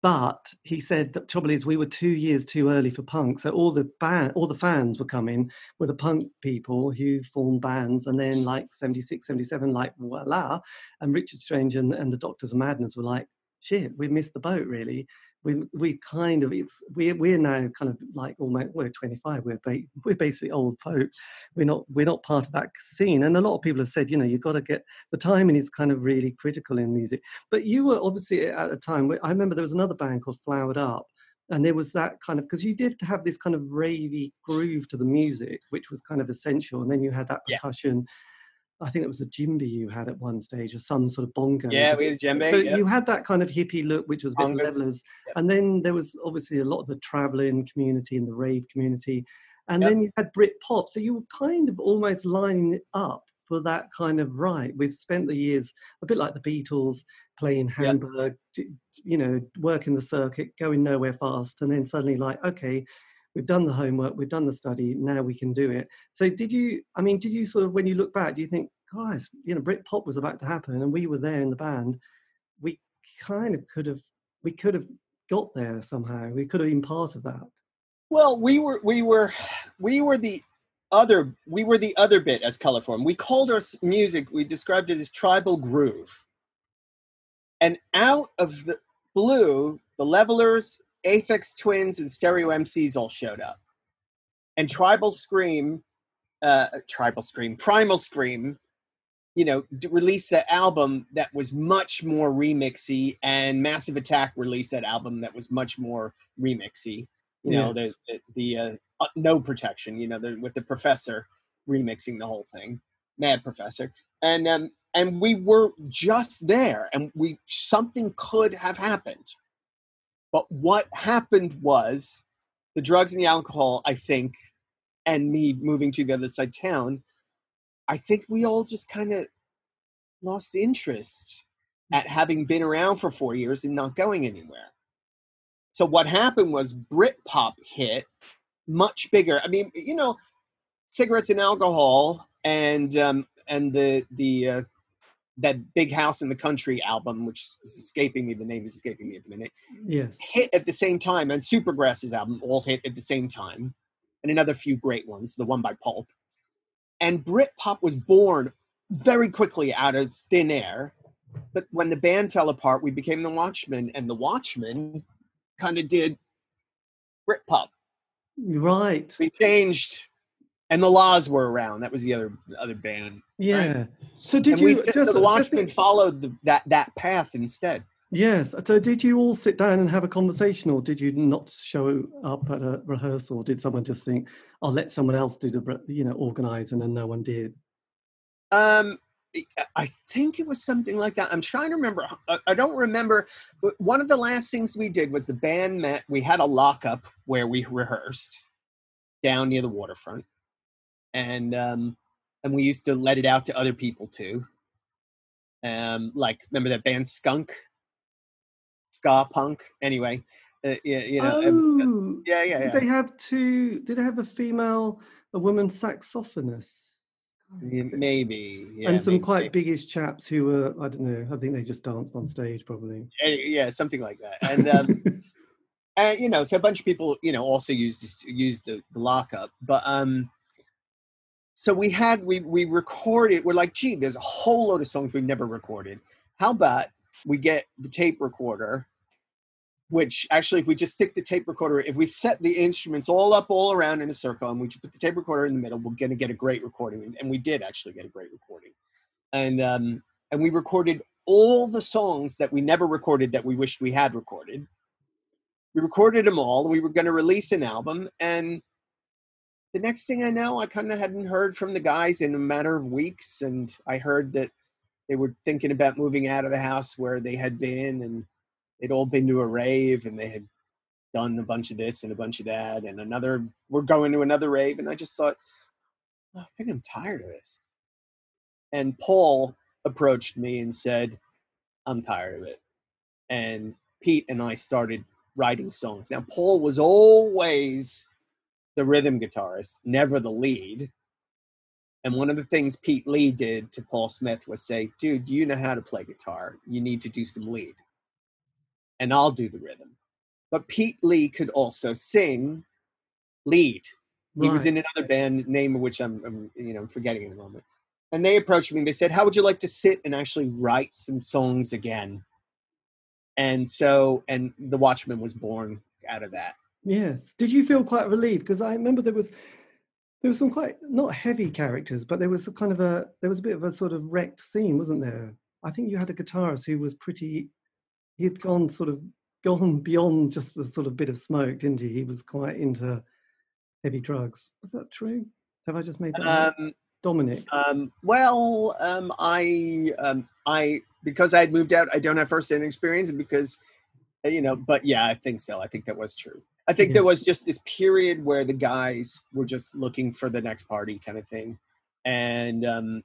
But he said the trouble is we were two years too early for punk. So all the band, all the fans were coming were the punk people who formed bands, and then like 76, 77, like voila, and Richard Strange and, and the Doctors of Madness were like, shit, we missed the boat really we we kind of it's we're we're now kind of like almost we're 25 we're ba- we're basically old folk. We're not we're not part of that scene. And a lot of people have said you know you've got to get the timing is kind of really critical in music. But you were obviously at a time where i remember there was another band called flowered up and there was that kind of because you did have this kind of ravey groove to the music which was kind of essential and then you had that Yeah. I think it was a djembe you had at one stage, or some sort of bongo. Yeah, we had djembe. So you had that kind of hippie look, which was a bit Levellers, yep. and then there was obviously a lot of the traveling community and the rave community, and Yep. then you had Brit pop. So you were kind of almost lining it up for that kind of right. We've spent the years a bit like the Beatles playing Hamburg, you know, working the circuit, going nowhere fast, and then suddenly like, okay, we've done the homework, we've done the study, now we can do it. So did you? I mean, did you sort of when you look back, do you think, guys, you know, Brit pop was about to happen, and we were there in the band. We kind of could have, we could have got there somehow. We could have been part of that. Well, we were we were we were the other we were the other bit as Colorform. We called our music we described it as tribal groove. And out of the blue, the Levellers, Aphex Twins, and Stereo MCs all showed up. And Tribal Scream, uh, Tribal Scream, Primal Scream, you know, d- released that album that was much more remixy, and Massive Attack released that album that was much more remixy you know Yes. the the, the uh, uh, no protection you know the, with the professor remixing the whole thing mad professor and um and we were just there and we something could have happened but what happened was the drugs and the alcohol i think and me moving to the other side town i think we all just kind of lost interest at having been around for four years and not going anywhere so what happened was Britpop hit much bigger. I mean, you know, cigarettes and alcohol and um, and the the uh, that Big House in the Country album, which is escaping me, the name is escaping me at the minute, Yes. hit at the same time, and Supergrass's album all hit at the same time, and another few great ones, the one by Pulp. And Britpop was born very quickly out of thin air. But when the band fell apart, we became the Watchmen, and the Watchmen kind of did Britpop. Right. We changed, and the Laws were around. That was the other other band. Yeah. So did and you just, just, so the just Watchmen followed the, that that path instead. Yes. So did you all sit down and have a conversation, or did you not show up at a rehearsal? Or did someone just think, "I'll let someone else do the, you know, organize," and then no one did? Um, I- think it was something like that. I'm trying to remember. I- I don't remember. But one of the last things we did was the band met. We had a lockup where we rehearsed down near the waterfront, and um, and we used to let it out to other people too. Um, like remember that band Skunk, ska punk. Anyway, uh, yeah, you know, um, oh, yeah, yeah, did they have two? Did they have a female, a woman saxophonist? Yeah, maybe. Yeah, and some maybe, quite maybe. biggish chaps who were, I don't know, I think they just danced on stage probably. Eh, yeah, something like that. And um, and you know, so a bunch of people, you know, also used used the, the lockup. But um, so we had we we recorded. We're like, gee, there's a whole load of songs we've never recorded. How about we get the tape recorder? Which actually, if we just stick the tape recorder, if we set the instruments all up all around in a circle, and we put the tape recorder in the middle, we're gonna get a great recording. And we did actually get a great recording. And um, and we recorded all the songs that we never recorded that we wished we had recorded. We recorded them all. We were going to release an album, and the next thing I know, I kind of hadn't heard from the guys in a matter of weeks, and I heard that they were thinking about moving out of the house where they had been, and they'd all been to a rave, and they had done a bunch of this and a bunch of that, and another. We're going to another rave, and I just thought, "Oh, I think I'm tired of this. And Paul approached me and said, I'm tired of it. And Pete and I started writing songs. Now, Paul was always the rhythm guitarist, never the lead. And one of the things Pete Lee did to Paul Smith was say, dude, you know how to play guitar. You need to do some lead. And I'll do the rhythm. But Pete Lee could also sing lead. He was in another band, name of which I'm, I'm you know forgetting in a moment. And they approached me. They said, "How would you like to sit and actually write some songs again?" And so, and the Watchman was born out of that. Yes. Did you feel quite relieved? Because I remember there was there was some quite not heavy characters, but there was a kind of a there was a bit of a sort of wrecked scene, wasn't there? I think you had a guitarist who was pretty he'd gone sort of gone beyond just a sort of bit of smoke, didn't he? He was quite into heavy drugs. Was that true? Have I just made that? Um, Dominic? Um, well, um, I, um, I because I had moved out, I don't have first-hand experience, and because you know, but yeah, I think so. I think that was true. I think Yeah. there was just this period where the guys were just looking for the next party, kind of thing, and um,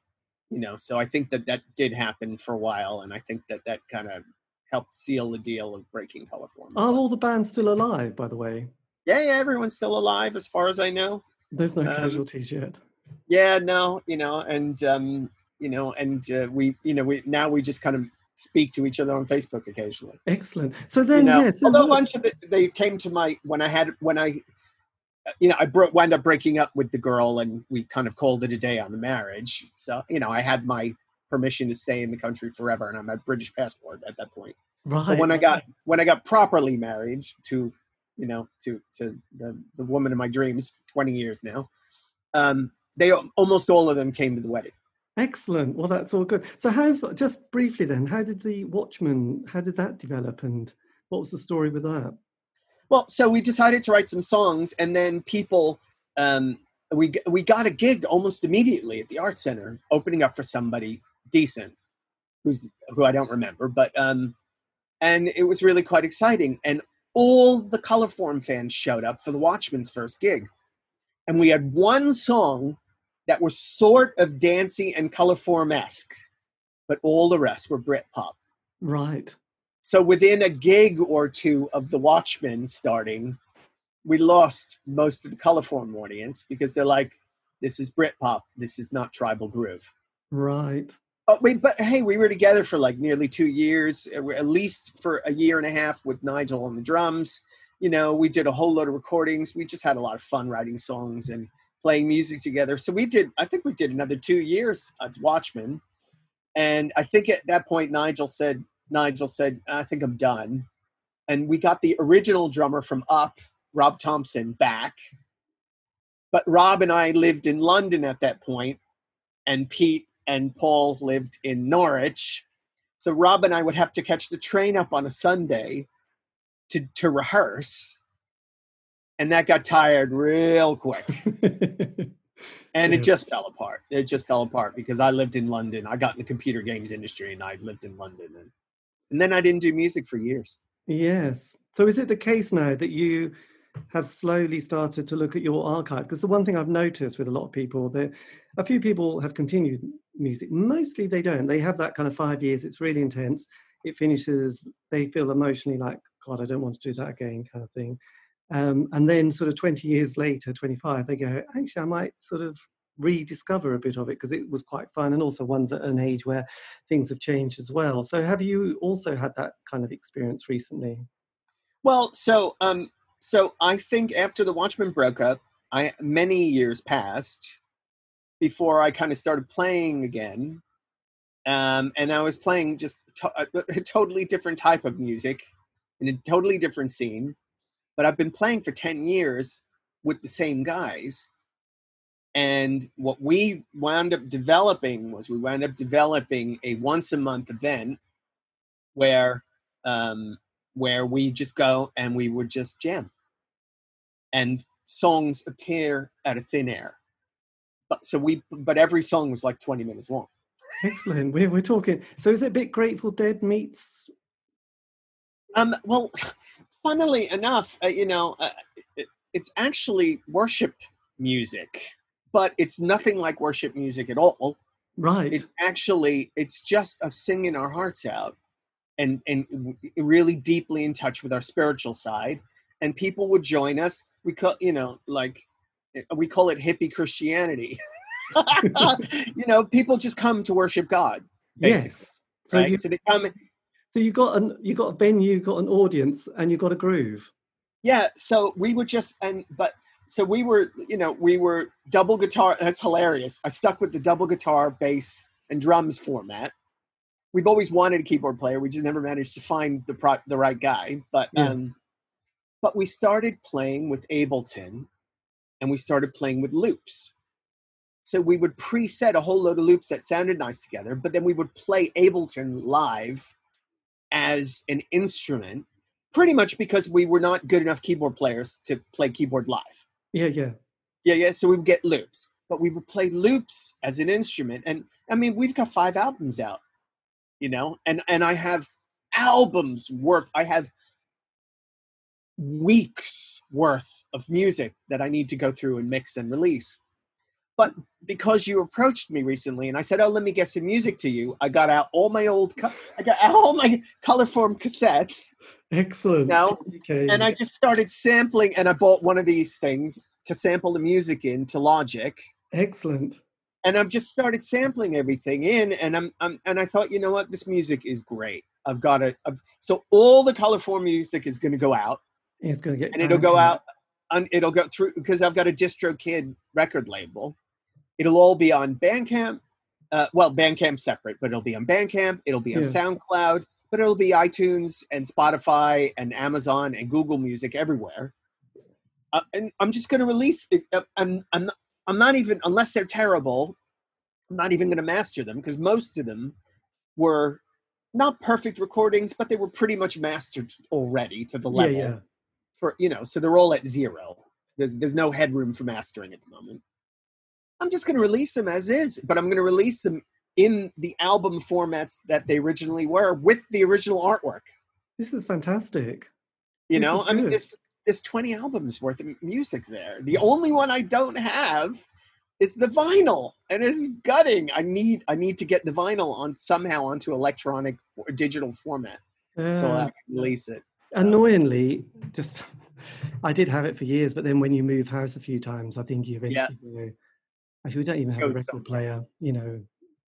you know, so I think that that did happen for a while, and I think that that kind of helped seal the deal of breaking Colorform. Are all the bands still alive, by the way? yeah, yeah, everyone's still alive as far as I know. There's no Um, casualties yet. Yeah, no, you know, and um, you know, and uh, we, you know, we now we just kind of speak to each other on Facebook occasionally. Excellent. So You then, know, yeah. So although a what- bunch of the, they came to my when I had when I, you know, I bro- wound up breaking up with the girl, and we kind of called it a day on the marriage. So you know, I had my permission to stay in the country forever, and I had my British passport at that point. right. But when I got when I got properly married to, you know, to to the the woman of my dreams, twenty years now, um, they almost all of them came to the wedding. Excellent. Well, that's all good. So, how just briefly then, how did the Watchman? How did that develop, and what was the story with that? Well, so we decided to write some songs, and then people, um, we we got a gig almost immediately at the art center, opening up for somebody decent, who's who I don't remember, but um, and it was really quite exciting. And all the Colorform fans showed up for the Watchmen's first gig, and we had one song that were sort of dancey and Colorform esque, but all the rest were Britpop Right. so within a gig or two of the Watchmen starting, we lost most of the Colorform audience because they're like, "This is Britpop. This is not tribal groove." Right. But we, but hey, we were together for like nearly two years, uh, at least for a year and a half with Nigel on the drums. You know, we did a whole load of recordings. We just had a lot of fun writing songs and playing music together. So we did. I think we did another two years at Watchmen, and I think at that point Nigel said, Nigel said, "I think I'm done," and we got the original drummer from Up, Rob Thompson, back. But Rob and I lived in London at that point, and Pete and Paul lived in Norwich. So Rob and I would have to catch the train up on a Sunday to, to rehearse. And that got tired real quick. And it just fell apart. It just fell apart because I lived in London. I got in the computer games industry and I lived in London. And, and then I didn't do music for years. yes. So, is it the case now that you have slowly started to look at your archive? Because the one thing I've noticed with a lot of people, that a few people have continued music. Mostly they don't. They have that kind of five years. It's really intense. It finishes. They feel emotionally like, God, I don't want to do that again, kind of thing. Um, and then, sort of 20 years later, 25, they go, actually, I might sort of rediscover a bit of it because it was quite fun. And also, one's at an age where things have changed as well. So, have you also had that kind of experience recently? Well, so um, so I think after the Watchmen broke up, I many years passed before I kind of started playing again, um, and I was playing just to- a, a totally different type of music in a totally different scene. But I've been playing for ten years with the same guys, and what we wound up developing was we wound up developing a once a month event where um, where we just go and we would just jam and songs appear out of thin air but so we but every song was like 20 minutes long Excellent. We're, we're talking. So, is it a bit Grateful Dead meets? um well funnily enough uh, you know uh, it, it's actually worship music but it's nothing like worship music at all. Right. it's actually it's just us singing our hearts out and and really deeply in touch with our spiritual side. And people would join us. We call you know like eh, we call it hippie christianity. You know people just come to worship god basically yes. So right? you so they come so you got an you got a venue, got an audience, and you got a groove. yeah so we were just and but so we were you know we were double guitar that's hilarious i stuck with the double guitar bass and drums format we've always wanted a keyboard player we just never managed to find the pro- the right guy but Yes. um but we started playing with ableton and we started playing with loops so we would preset a whole load of loops that sounded nice together but then we would play ableton live as an instrument pretty much because we were not good enough keyboard players to play keyboard live Yeah, yeah. yeah, yeah. So we would get loops. but we would play loops as an instrument. And I mean, we've got five albums out, you know, and and I have albums worth. I have weeks worth of music that I need to go through and mix and release. But because you approached me recently and I said, "Oh, let me get some music to you," I got out all my old, co- I got out all my Colorform cassettes, Excellent. Okay. and I just started sampling. And I bought one of these things to sample the music in to Logic, Excellent. and I've just started sampling everything in. And I'm, I'm and I thought, you know what, this music is great. I've got it. So all the Colorform music is going to go out, It's going to get and it'll go out. On, it'll go through because I've got a DistroKid record label. It'll all be on Bandcamp. Uh, well, Bandcamp separate, but it'll be on Bandcamp. It'll be on Yeah. SoundCloud, but it'll be iTunes and Spotify and Amazon and Google Music everywhere. Uh, and I'm just going to release it. Uh, I'm, I'm, not, I'm not even, unless they're terrible, I'm not even going to master them because most of them were not perfect recordings, but they were pretty much mastered already to the Yeah, level yeah. for you know so they're all at zero there's there's no headroom for mastering at the moment i'm just going to release them as is but i'm going to release them in the album formats that they originally were with the original artwork This is fantastic. you This know i mean there's there's 20 albums worth of music there the only one i don't have is the vinyl and it's gutting i need i need to get the vinyl on somehow onto electronic or digital format so i can release it annoyingly, just I did have it for years, but then when you move house a few times, I think you Yeah. eventually go. Actually, we don't even have a record somewhere. player, you know.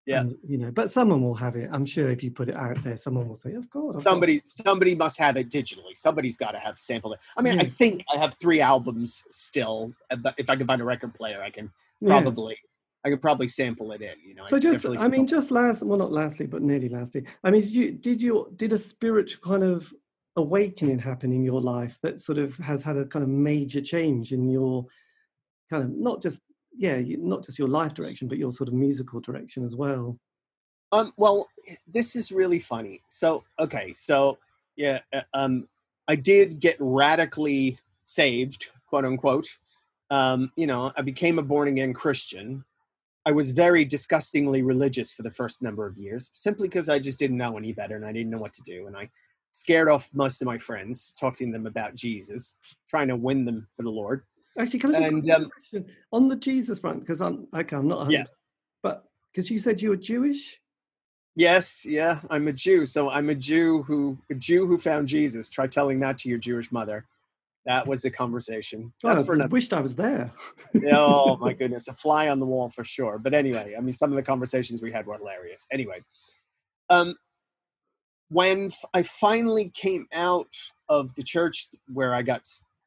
Yeah. and, you know, but someone will have it. I'm sure if you put it out there, someone will say, "Of course." I've got-" somebody somebody must have it digitally somebody's got to have sampled it i mean i think i have three albums still uh, but if i can find a record player i can Yes. probably i could probably sample it in you know So I just, I mean, just last, well, not lastly, but nearly lastly. I mean, did you did you did a spiritual kind of awakening happen in your life that sort of has had a kind of major change in your kind of not just yeah, not just your life direction, but your sort of musical direction as well. um well this is really funny. So okay so yeah uh, um i did get radically saved quote unquote. Um you know i became a born again christian. I was very disgustingly religious for the first number of years simply because i just didn't know any better and i didn't know what to do and i scared off most of my friends talking to them about jesus trying to win them for the lord Actually, can I just And, ask you a um, question on the Jesus front? Because I'm okay, I'm not. 100%, Yeah. But because you said you were Jewish. yes yeah i'm a jew so i'm a jew who a jew who found jesus try telling that to your jewish mother that was a conversation that's God, for I another wished I was there. oh my goodness, a fly on the wall for sure. But anyway, I mean, some of the conversations we had were hilarious. Anyway, um, when f- I finally came out of the church where I got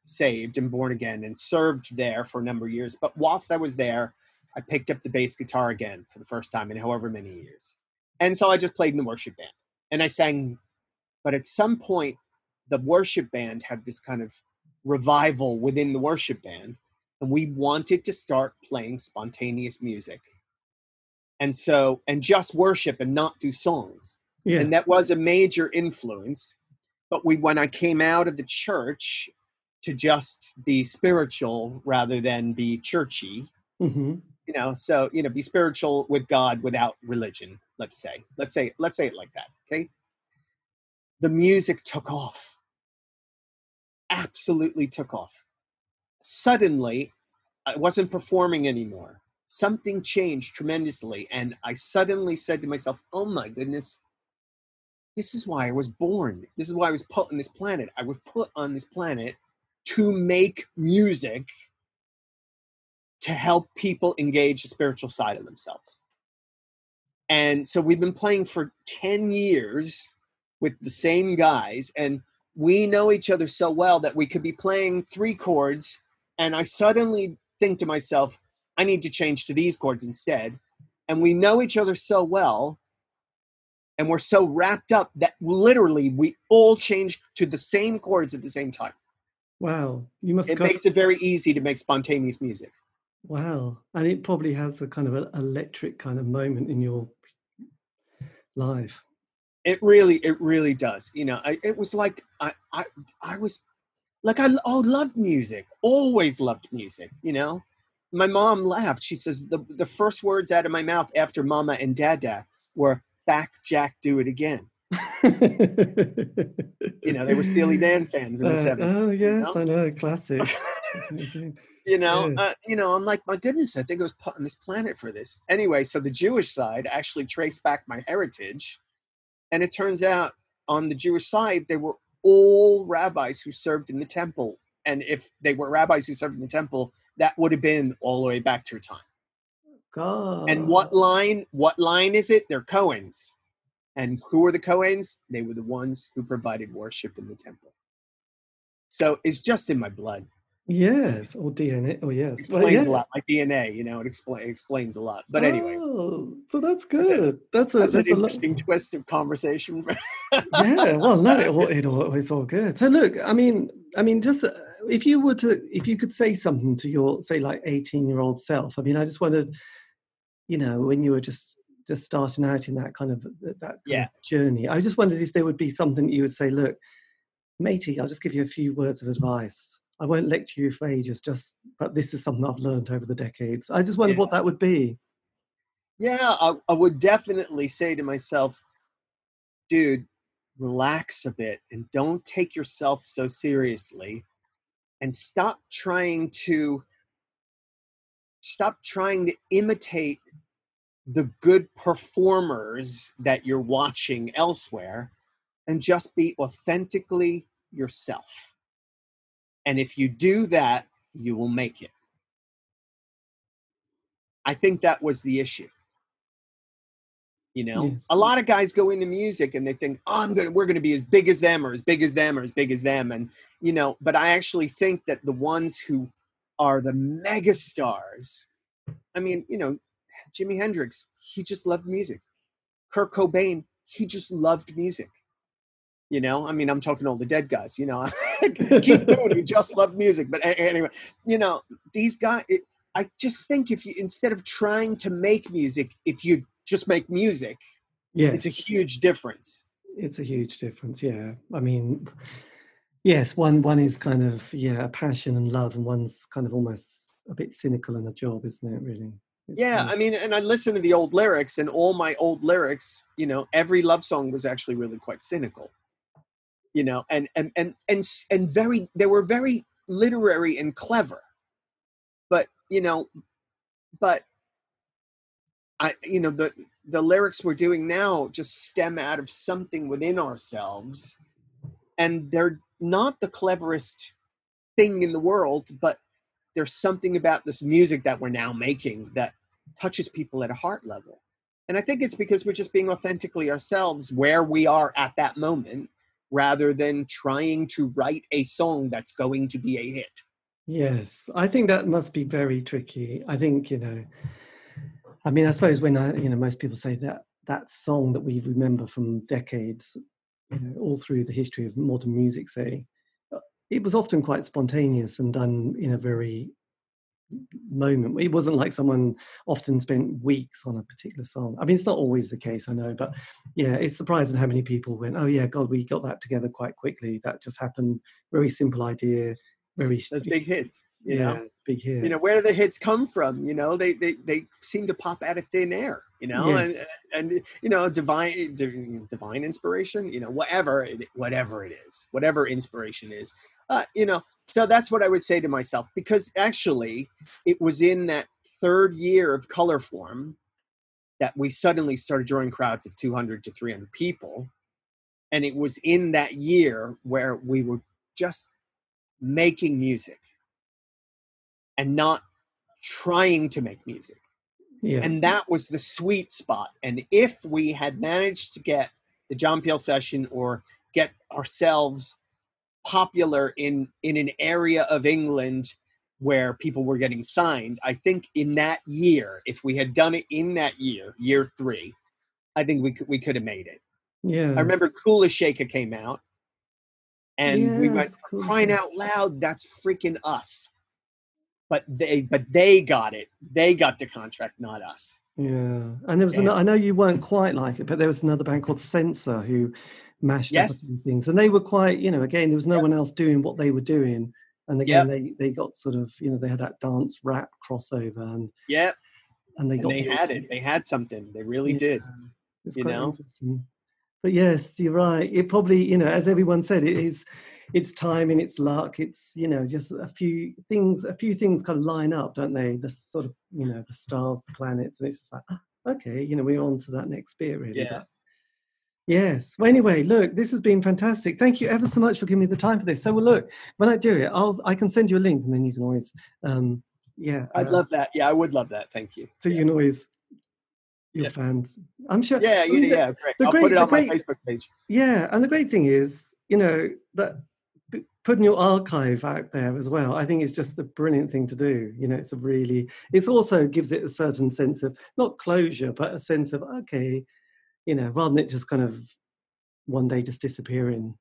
saved and born again and served there for a number of years, but whilst I was there, I picked up the bass guitar again for the first time in however many years. And so I just played in the worship band and I sang. But at some point, the worship band had this kind of revival within the worship band and we wanted to start playing spontaneous music and so and just worship and not do songs Yeah. and that was a major influence but we when i came out of the church to just be spiritual rather than be churchy hmm you know? So you know be spiritual with god without religion let's say. Let's say let's say it like that okay? The music took off. Absolutely took off. Suddenly i wasn't performing anymore. Something changed tremendously and i suddenly said to myself oh my goodness. This is why i was born. This is why i was put on this planet. I was put on this planet to make music to help people engage the spiritual side of themselves. And so we've been playing for 10 years with the same guys, and we know each other so well that we could be playing three chords, and I suddenly think to myself, I need to change to these chords instead. And we know each other so well, and we're so wrapped up that literally we all change to the same chords at the same time. Wow. You must. It got- makes it very easy to make spontaneous music. Wow. And it probably has a kind of an electric kind of moment in your life. it really it really does you know I, it was like i i i was like i oh loved music always loved music you know my mom laughed. She says the the first words out of my mouth after "mama" and "dada" were "back Jack, do it again." You know, they were Steely Dan fans in the Uh, 70s. oh yes, know? I know, classic. you know Yeah. uh, you know i'm like my goodness i think i was put on this planet for this anyway so the jewish side actually traced back my heritage and it turns out on the jewish side they were all rabbis who served in the temple and if they were rabbis who served in the temple that would have been all the way back to your time God. and what line what line is it they're cohens and who were the cohens they were the ones who provided worship in the temple so it's just in my blood Yes, or DNA. Oh yes. Well, explains yeah. a lot. Like DNA, you know, it expla- explains a lot. But anyway, Oh, so that's good. That's a that's an that's a lo- interesting twist of conversation. yeah well no it, all, it all, it's all good so look i mean i mean just uh, if you were to if you could say something to your say like 18 year old self i mean i just wondered you know when you were just just starting out in that kind of that kind Yeah. of journey i just wondered if there would be something that you would say look matey i'll just give you a few words of advice i won't lecture you for ages just but this is something i've learned over the decades i just wondered Yeah. what that would be yeah, I, I would definitely say to myself, dude, relax a bit and don't take yourself so seriously and stop trying to stop trying to imitate the good performers that you're watching elsewhere and just be authentically yourself. And if you do that, you will make it. I think that was the issue. You know, Yes. a lot of guys go into music and they think, "Oh, I'm gonna, we're gonna be as big as them, or as big as them, or as big as them," and you know. But I actually think that the ones who are the mega stars, I mean, you know, Jimi Hendrix, he just loved music. Kurt Cobain, he just loved music. You know, I mean, I'm talking all the dead guys. You know, Keith Moon, he just loved music. But anyway, you know, these guys. It, I just think if you instead of trying to make music, if you just make music, yes it's a huge difference. it's a huge difference yeah i mean yes one one is kind of yeah a passion and love and one's kind of almost a bit cynical in a job isn't it really Yeah, I mean, and I listen to the old lyrics, and all my old lyrics, you know, every love song was actually really quite cynical. You know, and and and and and very, they were very literary and clever. But you know, but I, you know, the the lyrics we're doing now just stem out of something within ourselves, and they're not the cleverest thing in the world, but there's something about this music that we're now making that touches people at a heart level. And I think it's because we're just being authentically ourselves where we are at that moment rather than trying to write a song that's going to be a hit. yes i think that must be very tricky i think you know i mean i suppose when i you know most people say that that song that we remember from decades you know all through the history of modern music say uh, it was often quite spontaneous and done in a very moment. It wasn't like someone often spent weeks on a particular song. I mean, it's not always the case, I know, but yeah, it's surprising how many people went, "Oh yeah, God, we got that together quite quickly. That just happened. Very simple idea, very Those big hits. You yeah, know? big hit. You know, where do the hits come from? You know, they they, they seem to pop out of thin air, you know, Yes. and and you know, divine divine inspiration, you know, whatever it whatever it is, whatever inspiration is. Uh, you know, so that's what I would say to myself because actually it was in that third year of color form that we suddenly started drawing crowds of 200 to 300 people. And it was in that year where we were just making music. And not trying to make music. Yeah, and that was the sweet spot. And if we had managed to get the john peel session or get ourselves popular in in an area of england where people were getting signed i think in that year if we had done it in that year year three i think we could we could have made it yeah. i remember kula shaker came out and we went Yes, Kula crying out loud that's freaking us but they but they got it they got the contract not us Yeah, and there was Yeah. another. I know you weren't quite like it, but there was another band called Senser who mashed up a few things, and they were quite. You know, again, there was no Yeah. one else doing what they were doing, And again, they, they got sort of, you know, they had that dance rap crossover and Yep. and they And got they the- had it. They had something. They really did. It's you know? But yes, you're right. It probably, you know, as everyone said, it is it's time and it's luck, it's you know, just a few things, a few things kind of line up, don't they? The sort of, you know, the stars, the planets, and it's just like, ah, okay, you know, we're on to that next bit, really. Yeah. But yes. Well, anyway, look, this has been fantastic. Thank you ever so much for giving me the time for this. So, well, look, when I do it, I'll I can send you a link, and then you can always, um, yeah, I'd uh, love that. Yeah, I would love that. Thank you. so you can always your Yeah. fans. I'm sure. Yeah, I yeah, mean, the- yeah. Great. the I'll great- put it on my Facebook page. Yeah, and the great thing is, you know, that putting your archive out there as well, I think is just a brilliant thing to do. You know, it's a really, it also gives it a certain sense of not closure, but a sense of okay, you know, rather than it just kind of one day just disappearing.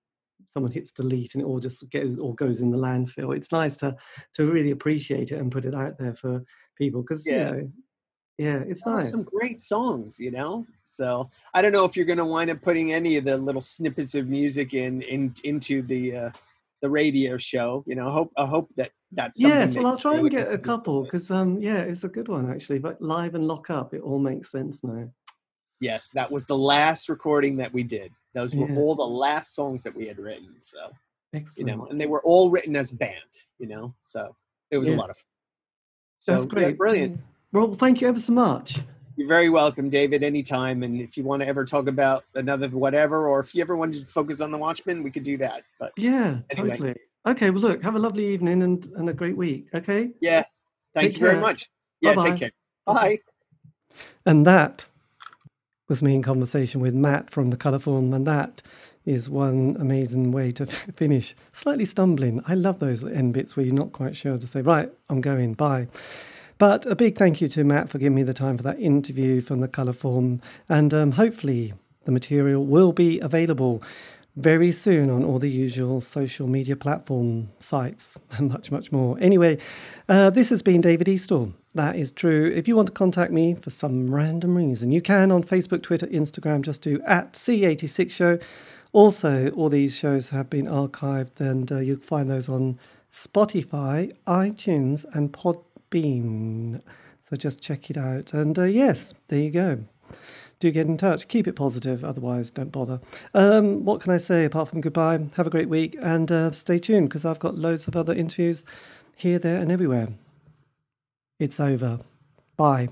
Someone hits delete and it all just goes or goes in the landfill. It's nice to to really appreciate it and put it out there for people because Yeah. you know, yeah, it's Oh, nice. Some great songs, you know. So I don't know if you're going to wind up putting any of the little snippets of music in, in into the uh, the radio show. You know, I hope I hope that that's Yes, that well, I'll try and get a couple because, um, yeah, it's a good one actually. But live and lock up, it all makes sense now. Yes, that was the last recording that we did. Those were Yes. all the last songs that we had written. So you know, and they were all written as band. You know, so it was Yeah. a lot of fun. So That's yeah, great. brilliant. Mm. Well, thank you ever so much. You're very welcome, David, anytime. And if you want to ever talk about another whatever, or if you ever wanted to focus on the Watchmen, we could do that. But Yeah, Anyway. totally. Okay, well, look, have a lovely evening and, and a great week. Okay. yeah, thank Take you very much. Yeah, Bye-bye. take care. Bye. And that was me in conversation with Matt from the Colourform, and that is one amazing way to finish. Slightly stumbling. I love those end bits where you're not quite sure to say, right, I'm going, bye. But a big thank you to Matt for giving me the time for that interview from the Colourform, and um, hopefully the material will be available very soon on all the usual social media platform sites and much, much more. Anyway, uh, this has been David Eastaugh. That is true. If you want to contact me for some random reason, you can on Facebook, Twitter, Instagram, just do at C86 Show. Also, all these shows have been archived and uh, you'll find those on Spotify, iTunes, and Podbean. So just check it out. And uh, yes, there you go do get in touch. Keep it positive, otherwise, don't bother. Um, what can I say apart from goodbye? Have a great week and uh, stay tuned because I've got loads of other interviews here, there, and everywhere. It's over. Bye.